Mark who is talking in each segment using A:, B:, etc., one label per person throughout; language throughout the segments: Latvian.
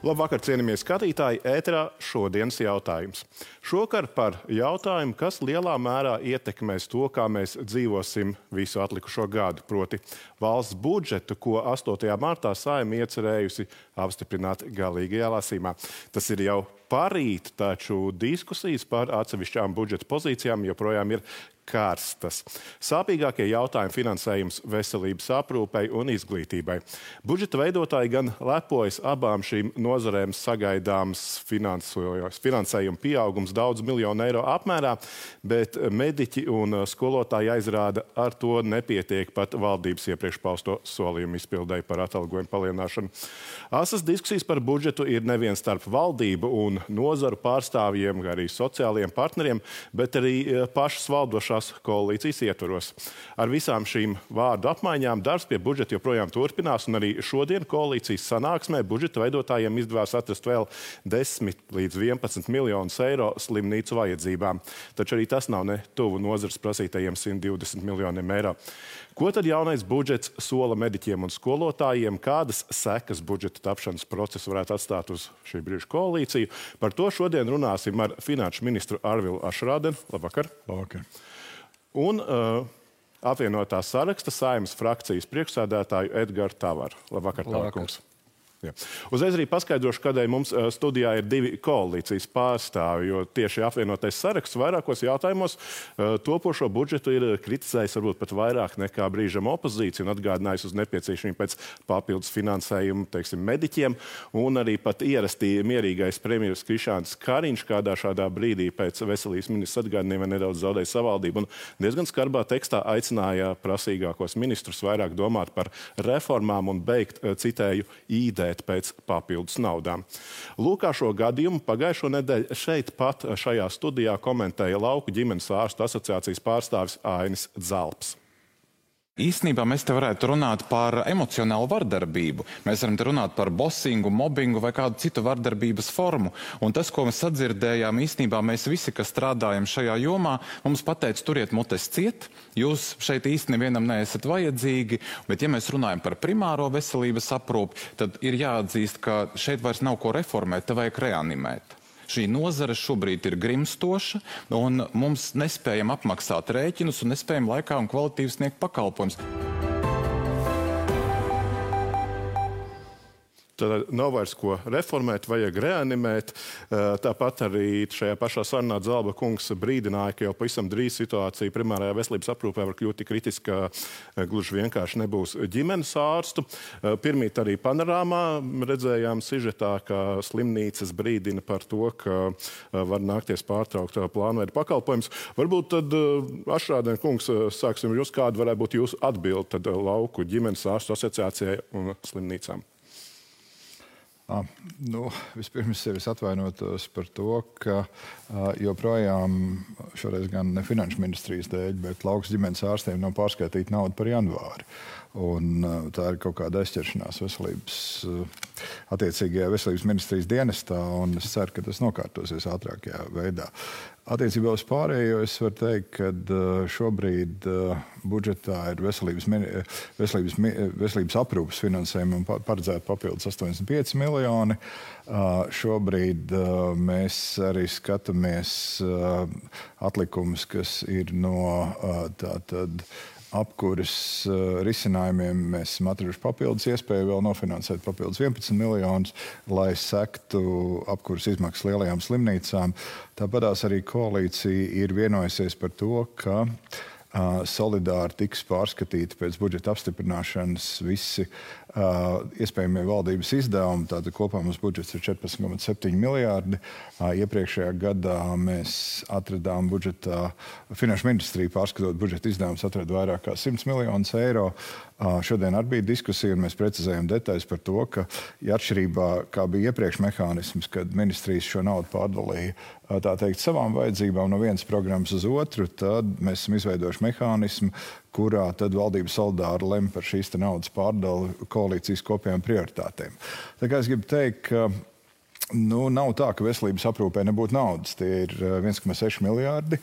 A: Labvakar, cienījamie skatītāji! Ēterā šodienas jautājums. Šokar par jautājumu, kas lielā mērā ietekmēs to, kā mēs dzīvosim visu atlikušo gadu, proti valsts budžetu, ko 8. martā saima iecerējusi apstiprināt galīgajā lasīmā. Tas ir jau parīt, taču diskusijas par atsevišķām budžeta pozīcijām joprojām ir karstas. Sāpīgākie jautājumi finansējums veselības aprūpei un izglītībai. Budžeta veidotāji gan lepojas abām šīm nozarēm sagaidāms finansējuma pieaugums daudz miljonu eiro apmērā, bet mediķi un skolotāji aizrāda ar to nepietiek pat valdības iepriekš pausto solījumu izpildēji par atalgojumu palielināšanu. Asas diskusijas par budžetu ir nevien starp valdību un nozaru pārstāvjiem, arī sociālajiem partneriem, bet arī eh, pašas valdošās koalīcijas ietvaros. Ar visām šīm vārdu apmaiņām darbs pie budžeta joprojām turpinās, un arī šodien koalīcijas sanāksmē budžeta veidotājiem izdevās atrast vēl 10 līdz 11 miljonus eiro slimnīcu vajadzībām. Taču arī tas nav ne tuvu nozars prasītajiem 120 miljoniem eiro. Ko tad jaunais budžets sola mediķiem un skolotājiem? Kādas sekas budžeta tapšanas procesu varētu atstāt uz šī brīža koalīciju? Par to šodien runāsim ar finanšu ministru Arvilu Ašrādenu. Labvakar!
B: Labvakar
A: un uh, apvienotā saraksta saimnes frakcijas priekšsēdētāju Edgars Tavaru. Labvakar, Tavaru kungs! Jā. Uzreiz arī paskaidrošu, kādēļ mums studijā ir divi koalīcijas pārstāvi. Jo tieši apvienotais saraksts vairākos jautājumos topošo budžetu ir kritizējis varbūt pat vairāk nekā brīžam opozīcija un atgādinājis uz nepieciešamību pēc papildus finansējumu teiksim, mediķiem. Un arī pat ierastī mierīgais premjerministrs Krišāns Kariņš kādā šādā brīdī pēc veselības ministrs atgādinājuma nedaudz zaudēja savaldību un diezgan skarbā tekstā aicināja prasīgākos ministrus vairāk domāt par reformām un beigt, citēju, īdē tērēt pēc papildus naudām. Lūk, šo gadījumu pagājušo nedēļu šeit pat šajā studijā komentēja Lauku ģimenes ārstu asociācijas pārstāvis Ainis Zalps.
C: Īsnībā mēs te varētu runāt par emocionālu vardarbību. Mēs varam te runāt par bosingu, mobbingu vai kādu citu vardarbības formu. Un tas, ko mēs sadzirdējām, īsnībā mēs visi, kas strādājam šajā jomā, mums pateica, turiet mutes ciet, jūs šeit īsti nevienam neesat vajadzīgi, bet ja mēs runājam par primāro veselības aprūpi, tad ir jāatzīst, ka šeit vairs nav ko reformēt, te vajag reanimēt. Šī nozare šobrīd ir grimstoša, un mums nespējam apmaksāt rēķinus un nespējam laikā un kvalitīvi sniegt pakalpojumus.
A: Tad nav vairs ko reformēt, vajag reanimēt. Eh, tāpat arī šajā pašā sarunā Zelba kungs brīdināja, ka jau pavisam drīz situācija primārajā veselības aprūpē var kļūt tik kritiska, ka eh, gluži vienkārši nebūs ģimenes ārstu. Eh, pirmīt arī panorāmā redzējām sižetā, ka slimnīcas brīdina par to, ka var nākties pārtraukt plānveidu pakalpojumus. Varbūt tad, Ašrādien kungs, sāksim jūs, kāda varētu būt jūsu atbilde lauku ģimenes ārstu asociācijai un slimnīcām.
B: Nu, vispirms es atvainotos par to, ka joprojām, šoreiz gan ne finanšu ministrijas dēļ, bet lauks ģimenes ārstiem nav pārskaitīta nauda par janvāru. Un, tā ir kaut kāda aizķeršanās veselības, attiecīgajā veselības ministrijas dienestā, un es ceru, ka tas nokārtosies ātrākajā veidā. Attiecībā uz pārējo es varu teikt, ka uh, šobrīd uh, budžetā ir veselības, veselības, veselības aprūpas finansējumam paredzēta papildus 85 miljoni. Uh, šobrīd mēs arī skatāmies atlikumus, kas ir no tātad apkuras uh, risinājumiem mēs esam atraduši papildus iespēju vēl nofinansēt papildus 11 miljonus, lai sektu apkuras izmaksas lielajām slimnīcām. Tāpat arī koalīcija ir vienojusies par to, ka uh, solidāri tiks pārskatīti pēc budžeta apstiprināšanas visi iespējamie valdības izdevumi. Tātad kopā mums budžets ir 14,7 miljardi. Iepriekšējā gadā mēs atradām budžetā, finanšu ministrija pārskatot budžeta izdevumus, atrada vairāk kā 100 miljonus eiro. Šodien arī bija diskusija, un mēs precizējam detaļas par to, ka ja atšķirībā kā bija iepriekš mehānisms, kad ministrijas šo naudu pārdalīja tā teikt, savām vajadzībām no vienas programmas uz otru, tad mēs esam izveidojuši mehānismu, kurā tad valdība solidāri lem par šīs naudas pārdali koalīcijas kopējām prioritātēm. Tā kā es gribu teikt, ka Nu, nav tā, ka veselības aprūpē nebūtu naudas. Tie ir 1,6 miljārdi.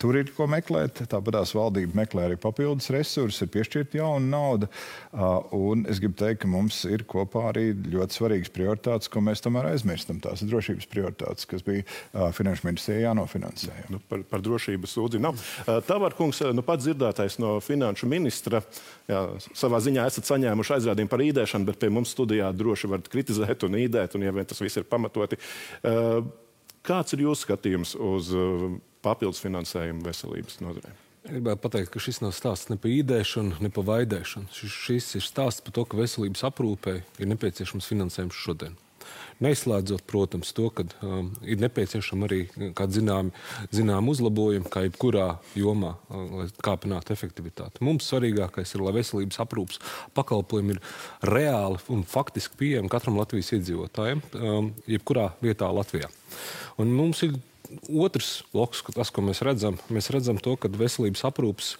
B: Tur ir ko meklēt. Tāpatās valdība meklē arī papildus resursus, ir piešķirta jauna nauda. Un es gribu teikt, ka mums ir kopā arī ļoti svarīgas prioritātes, ko mēs tomēr aizmirstam. Tās ir drošības prioritātes, kas bija finanšu ministrijai jānofinansē.
A: Nu, par, par drošības sūdzību nav. Tāvar kungs, nu pats dzirdētais no finanšu ministra, jā, savā ziņā esat saņēmuši aizrādījumu par īdēšanu, bet pie mums studijā droši varat kritizēt un īdēt, un ja vien tas viss ir pamatoti. Kāds ir jūsu skatījums uz papildus finansējumu veselības nozarei?
D: Gribētu pateikt, ka šis nav stāsts ne par īdēšanu, ne par vaidēšanu. Šis, šis ir stāsts par to, ka veselības aprūpē ir nepieciešams finansējums šodien. Neizslēdzot, protams, to, ka um, ir nepieciešama arī kāda zināma zinām uzlabojuma, kā jebkurā jomā, uh, lai kāpinātu efektivitāti. Mums svarīgākais ir, lai veselības aprūpas pakalpojumi ir reāli un faktiski pieejami katram Latvijas iedzīvotājam, um, jebkurā vietā Latvijā. Un mums ir otrs lokus, tas, ko mēs redzam, mēs redzam to, ka veselības aprūpas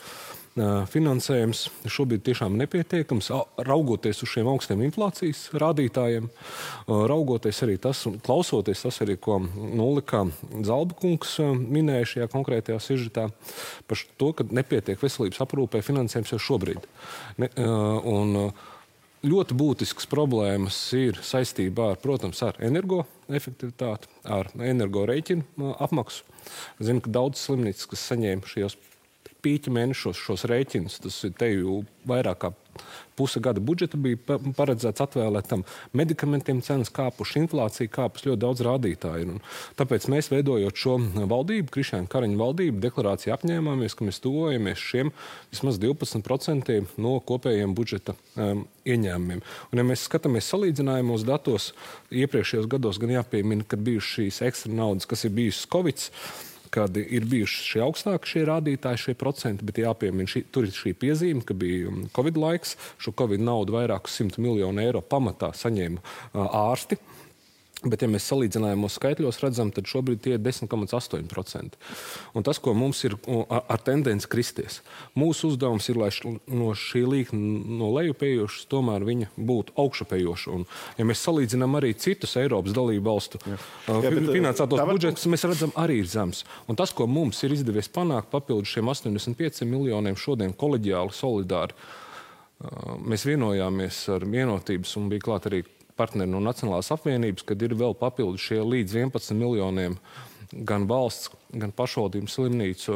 D: finansējums šobrīd tiešām nepietiekams, raugoties uz šiem augstiem inflācijas rādītājiem, raugoties arī tas, klausoties tas arī, ko Nulika Zalba kungs minēja šajā konkrētajā sižetā, par to, ka nepietiek veselības aprūpē finansējums jau šobrīd. Ne, un, ļoti būtisks problēmas ir saistībā ar, protams, ar energoefektivitāti, ar energorēķinu apmaksu. Zinu, ka daudz slimnīcas, kas saņēma šajos pīķa mēnešos šos rēķinus, tas ir te jau vairāk kā puse gada budžeta bija paredzēts atvēlēt tam. Medikamentiem cenas kāpušas, inflācija kāpus, ļoti daudz rādītāju. Un tāpēc mēs, veidojot šo valdību, Krišņāna Kariņa valdību, deklarāciju apņēmāmies, ka mēs tuvojamies šiem vismaz 12% no kopējiem budžeta um, ieņēmumiem. Un, ja mēs skatāmies salīdzinājumos datos, iepriekšējos gados gan jāpiemina, ka bijušas šīs ekstra naudas, kas ir bijušas Covid kad ir bijuši šie augstāki šie rādītāji, šie procenti, bet jāpiemina, šī, tur ir šī piezīme, ka bija um, Covid laiks, šo Covid naudu vairākus simt miljonu eiro pamatā saņēma uh, ārsti. Bet, ja mēs salīdzinājumos skaitļos redzam, tad šobrīd tie ir 10,8%. Un tas, ko mums ir ar, tendenci kristies, mūsu uzdevums ir, lai š, no šī līkne no lejupējošas, tomēr viņa būtu augšupējoša. Un, ja mēs salīdzinām arī citus Eiropas dalību valstu Jā, finansētos budžetus, mēs redzam, arī ir zems. Un tas, ko mums ir izdevies panākt papildus šiem 85 miljoniem šodien koleģiāli, solidāri, mēs vienojāmies ar vienotības un bija klāt arī partneri no Nacionālās apvienības, kad ir vēl papildus šie līdz 11 miljoniem gan valsts, gan pašvaldību slimnīcu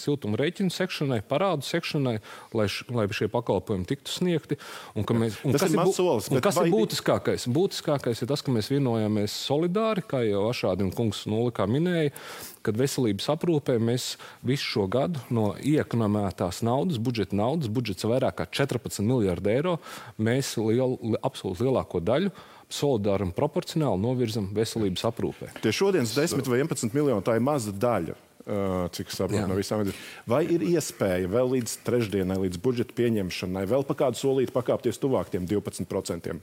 D: siltuma rēķinu sekšanai, parādu sekšanai, lai, š, lai šie pakalpojumi tiktu sniegti. Un, mēs, un
A: tas kas ir, bū, solis,
D: un kas vai... ir būtiskākais? Būtiskākais ir tas, ka mēs vienojāmies solidāri, kā jau Ašādi un kungs Nulikā minēja, kad veselības aprūpē mēs visu šo gadu no iekonomētās naudas, budžeta naudas, budžets vairāk kā 14 miljārdu eiro, mēs liel, absolūti lielāko daļu solidāri un proporcionāli novirzam veselības aprūpē.
A: Tie šodienas 10 vai 11 miljoni tā ir maza daļa. Cik saprotu no visām idejām. Vai ir iespēja vēl līdz trešdienai, līdz budžeta pieņemšanai, vēl pa kādu solīti pakāpties tuvāk tiem 12%?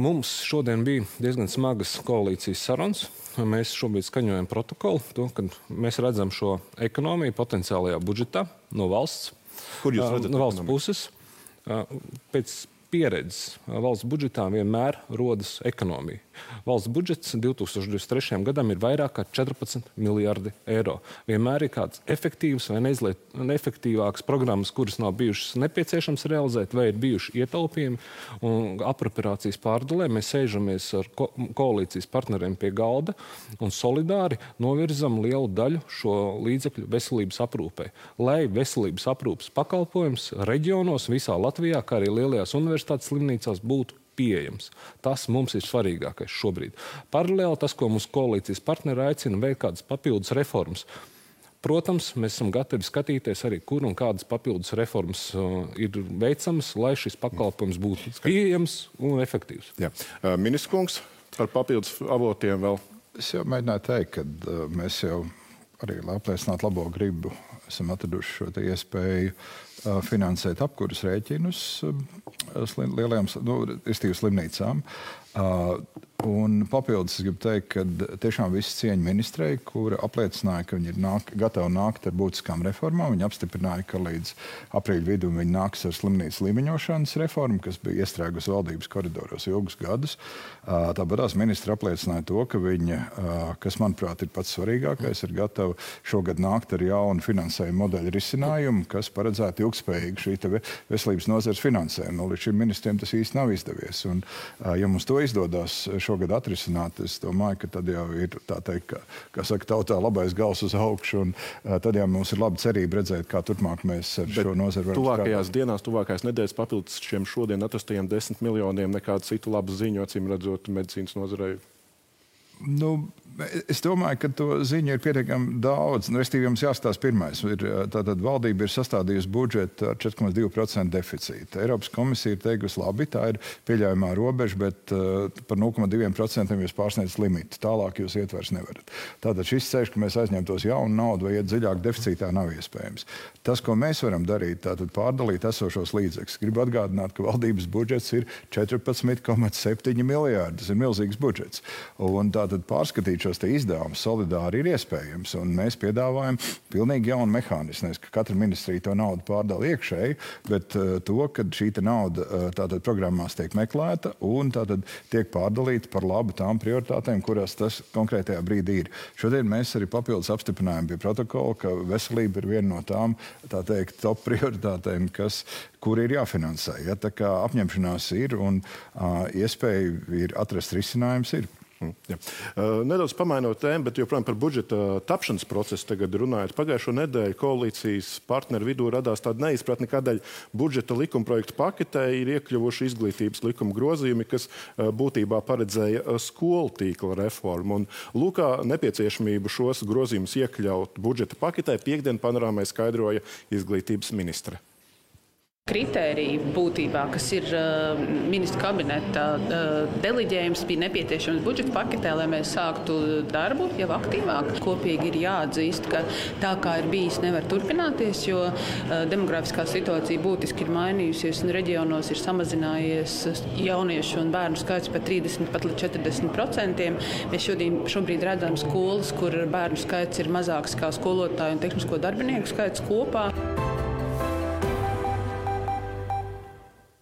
D: Mums šodien bija diezgan smagas koalīcijas sarunas. Mēs šobrīd skaņojam protokolu, to, kad mēs redzam šo ekonomiju potenciālajā budžetā no valsts,
A: Kur jūs redzat
D: no valsts puses. Pēc pieredzes valsts budžetā vienmēr rodas ekonomija. Valsts budžets 2023. gadam ir vairāk kā 14 miljardi eiro. Vienmēr ir kāds efektīvs vai neefektīvāks programmas, kuras nav bijušas nepieciešams realizēt, vai ir bijuši ietaupījumi un apropriācijas pārdalē. Mēs sēžamies ar ko koalīcijas partneriem pie galda un solidāri novirzam lielu daļu šo līdzekļu veselības aprūpē, lai veselības aprūpas pakalpojums reģionos visā Latvijā, kā arī lielajās universitātes slimnīcās būtu pieejams. Tas mums ir svarīgākais šobrīd. Paralēli tas, ko mūsu koalīcijas partneri aicina, veikt kādas papildus reformas. Protams, mēs esam gatavi skatīties arī, kur un kādas papildus reformas uh, ir veicamas, lai šis pakalpojums būtu pieejams un efektīvs.
A: Jā. Uh, Ministrs kungs par papildus avotiem vēl.
B: Es jau mēģināju teikt, ka uh, mēs jau arī, lai apliecinātu labo gribu, esam atraduši šo iespēju uh, finansēt apkurses rēķinus slim, lielajām nu, slimnīcām. Uh, Un papildus es gribu teikt, ka tiešām viss cieņa ministrei, kura apliecināja, ka viņi ir nāk, gatavi nākt ar būtiskām reformām. Viņi apstiprināja, ka līdz aprīļa vidum viņi nāks ar slimnīcas līmeņošanas reformu, kas bija iestrēgusi valdības koridoros ilgus gadus. Tāpat tās ministra apliecināja to, ka viņa, kas manuprāt ir pats svarīgākais, ir gatava šogad nākt ar jaunu finansējumu modeļu risinājumu, kas paredzētu ilgspējīgu šī veselības nozares finansējumu. Nu, līdz šim ministriem tas īsti nav izdevies. Un, ja mums to izdodas šogad atrisināt, es domāju, ka tad jau ir tā teikt, ka, kā saka, tautā labais gals uz augšu. Un, tad jau mums ir laba cerība redzēt, kā turpmāk mēs ar Bet šo nozaru varam
A: tuvākajās strādāt. dienās, tuvākajās nedēļas papildus šiem šodien atrastajiem desmit miljoniem nekādu citu labu ziņu, acīm redzot, medicīnas nozarei.
B: Nu, Es domāju, ka to ziņu ir pietiekami daudz. Nu, Restīvi jums jāstāsta pirmais. Ir, tātad valdība ir sastādījusi budžetu ar 4,2% deficītu. Eiropas komisija ir teikusi, labi, tā ir pieļaujamā robeža, bet uh, par 0,2% jūs pārsniedzat limitu. Tālāk jūs iet vairs nevarat. Tātad šis ceļš, ka mēs aizņemtos jaunu naudu vai iet dziļāk deficītā, nav iespējams. Tas, ko mēs varam darīt, ir pārdalīt esošos līdzekļus. Gribu atgādināt, ka valdības budžets ir 14,7 miljārdi. Tas ir milzīgs budžets. Un tātad pārskatīt šo šos izdevumus solidāri ir iespējams. Mēs piedāvājam pilnīgi jaunu mehānismu. Nevis, ka katra ministrija to naudu pārdala iekšēji, bet uh, to, ka šī nauda uh, tātad programmās tiek meklēta un tātad tiek pārdalīta par labu tām prioritātēm, kurās tas konkrētajā brīdī ir. Šodien mēs arī papildus apstiprinājām pie protokola, ka veselība ir viena no tām tā teikt, top prioritātēm, kas, kur ir jāfinansē. Ja? Tā kā apņemšanās ir un uh, iespēja ir atrast risinājums. Ir.
A: Mm. Uh, nedaudz pamainot tēmu, bet joprojām par budžeta tapšanas procesu tagad runājot. Pagājušo nedēļu koalīcijas partneru vidū radās tāda neizpratne, kādēļ budžeta likumprojektu paketē ir iekļuvuši izglītības likuma grozījumi, kas būtībā paredzēja skolu tīkla reformu. Un, lūkā nepieciešamību šos grozījumus iekļaut budžeta paketē piekdien panorāmai skaidroja izglītības ministre
E: kritērija būtībā, kas ir uh, ministra kabineta uh, deliģējums, bija nepieciešams budžeta paketē, lai mēs sāktu darbu jau aktīvāk. Kopīgi ir jāatzīst, ka tā kā ir bijis, nevar turpināties, jo uh, demografiskā situācija būtiski ir mainījusies un reģionos ir samazinājies jauniešu un bērnu skaits par 30 pat līdz 40 procentiem. Mēs šodien, šobrīd redzam skolas, kur bērnu skaits ir mazāks kā skolotāju un tehnisko darbinieku skaits kopā.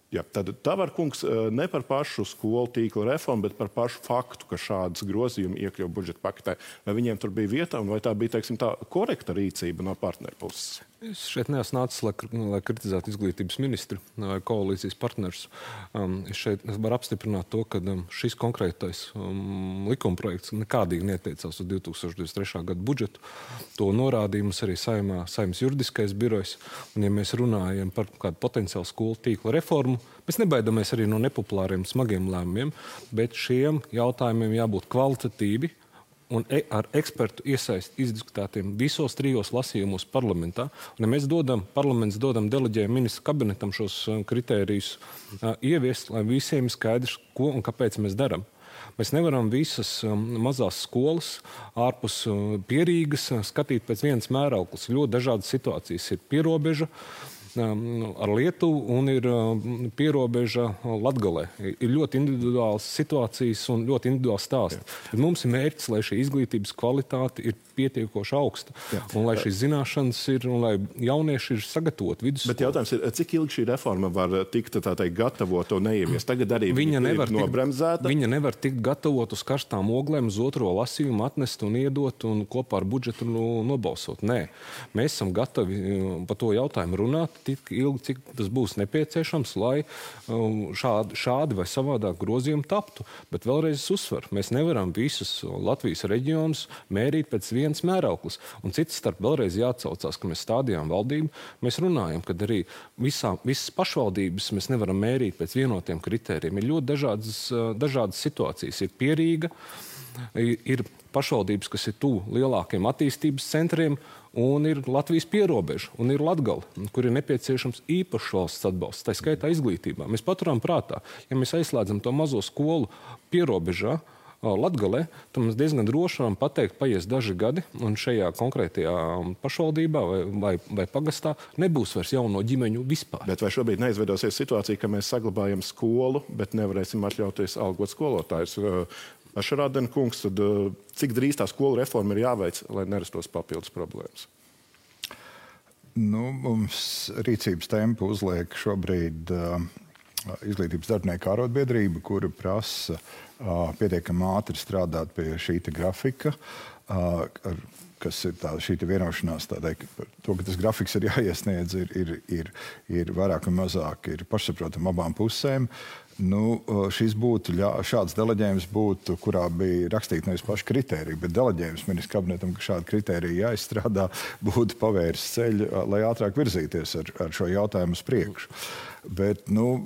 A: Jā, tad Tavar kungs eh, ne par pašu skolu tīkla reformu, bet par pašu faktu, ka šādas grozījumi iekļuva budžeta paketē. Vai viņiem tur bija vieta un vai tā bija teiksim, tā korekta rīcība no partneru puses?
D: Es šeit neesmu nācis, lai, lai kritizētu izglītības ministru vai koalīcijas partnerus. Um, es šeit es varu apstiprināt to, ka um, šis konkrētais um, likumprojekts nekādīgi neatiecās uz 2023. gada budžetu. To norādīja mums arī saimā, saimnes juridiskais birojs. Un, ja mēs runājam par kādu potenciālu skolu tīkla reformu, mēs nebaidamies arī no nepopulāriem, smagiem lēmumiem, bet šiem jautājumiem jābūt kvalitatīvi un e ar ekspertu iesaisti izdiskutētiem visos trijos lasījumos parlamentā. Un, ja mēs dodam, parlaments dodam deleģējumu ministru kabinetam šos uh, kritērijus uh, ieviest, lai visiem ir skaidrs, ko un kāpēc mēs darām. Mēs nevaram visas um, mazās skolas ārpus uh, pierīgas skatīt pēc vienas mērauklas. Ļoti dažādas situācijas ir pierobeža. Uh, ar Lietuvu un ir um, pierobeža Latgalē. Ir ļoti individuāls situācijas un ļoti individuāls stāsts. Mums ir mērķis, lai šī izglītības kvalitāte ir pietiekoši augsta. Jā. Un lai šīs zināšanas ir un lai jaunieši ir sagatavoti vidusskolā.
A: Bet jautājums ir, cik ilgi šī reforma var tikt teikt, gatavota un neieviest? Tagad arī viņa nevar
D: nobremzēta. Tikt, viņa nevar tikt gatavot uz karstām oglēm, uz otro lasījumu atnest un iedot un kopā ar budžetu nobalsot. Nē, mēs esam gatavi um, par to jautājumu runāt tik ilgi, cik tas būs nepieciešams, lai um, šādi, šādi vai savādāk grozījumi taptu. Bet vēlreiz es uzsveru, mēs nevaram visus Latvijas reģionus mērīt pēc viena viens mērauklis. Un cits starp vēlreiz jāatcaucās, ka mēs stādījām valdību. Mēs runājam, ka arī visā, visas pašvaldības mēs nevaram mērīt pēc vienotiem kritērijiem. Ir ļoti dažādas, dažādas situācijas. Ir pierīga, ir pašvaldības, kas ir tuvu lielākiem attīstības centriem, un ir Latvijas pierobeža, un ir Latgala, kur ir nepieciešams īpašs valsts atbalsts, tā skaitā izglītībā. Mēs paturām prātā, ja mēs aizslēdzam to mazo skolu pierobežā, Latgalē, tad mēs diezgan droši varam pateikt, paies daži gadi, un šajā konkrētajā pašvaldībā vai, vai, vai pagastā nebūs vairs jauno ģimeņu vispār.
A: Bet vai šobrīd neizveidosies situācija, ka mēs saglabājam skolu, bet nevarēsim atļauties algot skolotājus? Ašarādena kungs, tad cik drīz tā skolu reforma ir jāveic, lai nerastos papildus problēmas?
B: Nu, mums rīcības tempu uzliek šobrīd uh, izglītības darbinieku arotbiedrība, kura prasa uh, pietiekami ātri strādāt pie šī grafika. Uh, ar, kas ir tā, šī vienošanās, tādai, to, ka tas grafiks ir jāiesniedz, ir, ir, ir, ir vairāk vai mazāk pašsaprotami abām pusēm. Nu, šis būtu, šāds deleģējums būtu, kurā bija rakstīts nevis paši kriteriji, bet deleģējums ministrs kabinetam, ka šādi kriteriji jāizstrādā, būtu pavērs ceļu, lai ātrāk virzīties ar, ar šo jautājumu uz priekšu. Bet, nu,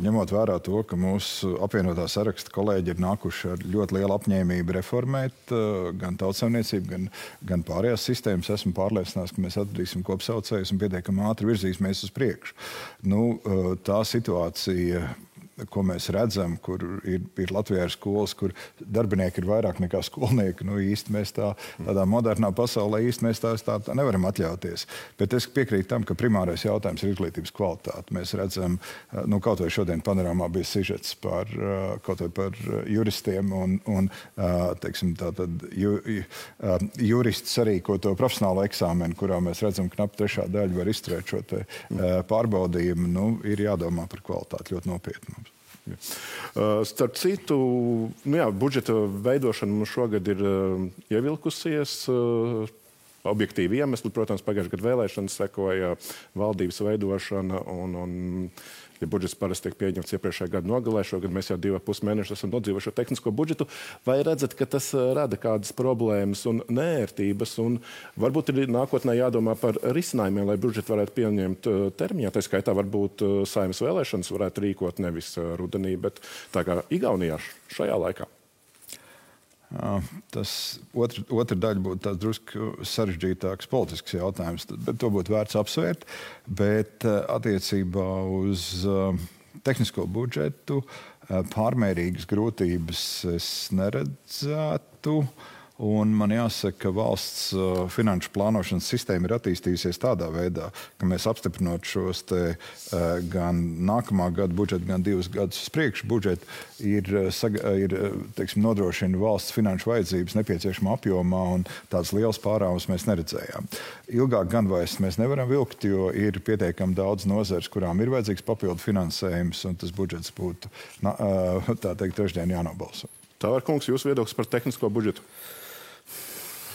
B: ņemot vērā to, ka mūsu apvienotā saraksta kolēģi ir nākuši ar ļoti lielu apņēmību reformēt gan tautsāmniecību, gan, gan pārējās sistēmas, esmu pārliecināts, ka mēs atradīsim kopsaucējus un pietiekami ātri virzīsimies uz priekšu. Nu, tā situācija ko mēs redzam, kur ir, ir Latvijā ir skolas, kur darbinieki ir vairāk nekā skolnieki. Nu, īsti mēs tā, tādā modernā pasaulē īsti mēs tā, tā, tā nevaram atļauties. Bet es piekrītu tam, ka primārais jautājums ir izglītības kvalitāte. Mēs redzam, nu, kaut vai šodien panorāmā bija sižets par, par juristiem un, un teiksim, tātad, ju, jurists sarīkoto profesionālo eksāmenu, kurā mēs redzam, ka knapi trešā daļa var izturēt šo te, pārbaudījumu. Nu, ir jādomā par kvalitāti ļoti nopietni.
A: Starp citu, nu jā, budžeta veidošana mums šogad ir ievilkusies. Uh, objektīvi iemesli, protams, pagājušajā gadā vēlēšanas sekoja valdības veidošana un, un ja budžets parasti tiek pieņemts iepriekšējā gada nogalē, šogad mēs jau divus pus mēnešus esam nodzīvojuši ar tehnisko budžetu, vai redzat, ka tas eh, rada kādas problēmas un nērtības, un varbūt ir nākotnē jādomā par risinājumiem, lai budžetu varētu pieņemt eh, termiņā. Tā skaitā varbūt eh, saimnes vēlēšanas varētu rīkot nevis rudenī, bet tā kā Igaunijā šajā laikā.
B: Tas otra, otra daļa būtu tāds drusku sarežģītāks politisks jautājums, bet to būtu vērts apsvērt. Bet attiecībā uz tehnisko budžetu pārmērīgas grūtības es neredzētu. Uh, Un man jāsaka, ka valsts uh, finanšu plānošanas sistēma ir attīstījusies tādā veidā, ka mēs apstiprinot šos te, uh, gan nākamā gada budžetu, gan divus gadus uz priekšu budžetu, ir, uh, ir teiksim, nodrošina valsts finanšu vajadzības nepieciešamā apjomā, un tādas liels pārāvums mēs neredzējām. Ilgāk gan vairs mēs nevaram vilkt, jo ir pietiekami daudz nozares, kurām ir vajadzīgs papildu finansējums, un tas budžets būtu, tā teikt, trešdien jānobalso.
A: Tā var kungs, jūsu viedoklis par tehnisko budžetu?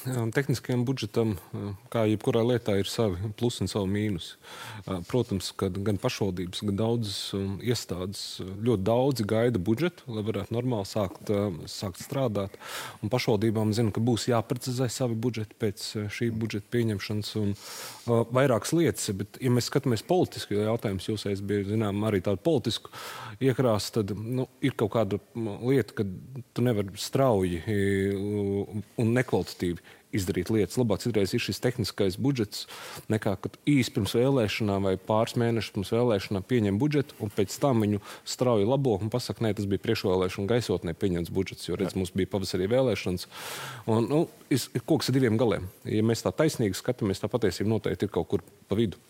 D: Tehniskajam budžetam, kā jebkurā lietā, ir savi plusi un savi mīnusi. Protams, ka gan pašvaldības, gan daudzas iestādes ļoti daudzi gaida budžetu, lai varētu normāli sākt, sākt strādāt. Un pašvaldībām zina, ka būs jāprecizē savi budžeti pēc šī budžeta pieņemšanas un vairākas lietas. Bet, ja mēs skatāmies politiski, jo jautājums jūs aiz bija zinām, arī tādu politisku iekrāsu, tad nu, ir kaut kāda lieta, ka tu nevari strauji un nekvalitatīvi izdarīt lietas. Labāk citreiz ir šis tehniskais budžets, nekā kad īsi pirms vēlēšanām vai pāris mēnešus pirms vēlēšanām pieņem budžetu un pēc tam viņu strauji labo un pasaka, nē, tas bija priekšvēlēšana gaisotnē pieņemts budžets, jo redz, mums bija pavasarī vēlēšanas. Un, nu, ir koks ar diviem galiem. Ja mēs tā taisnīgi skatāmies, tā patiesība noteikti ir kaut kur pa vidu.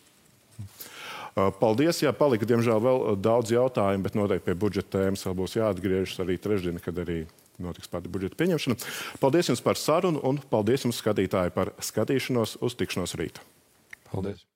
A: Paldies. Jā, palika, diemžēl, vēl daudz jautājumu, bet noteikti pie budžeta tēmas vēl būs jāatgriežas arī trešdien, kad arī notiks pati budžeta pieņemšana. Paldies jums par sarunu un paldies jums, skatītāji, par skatīšanos uz tikšanos rīta.
D: Paldies!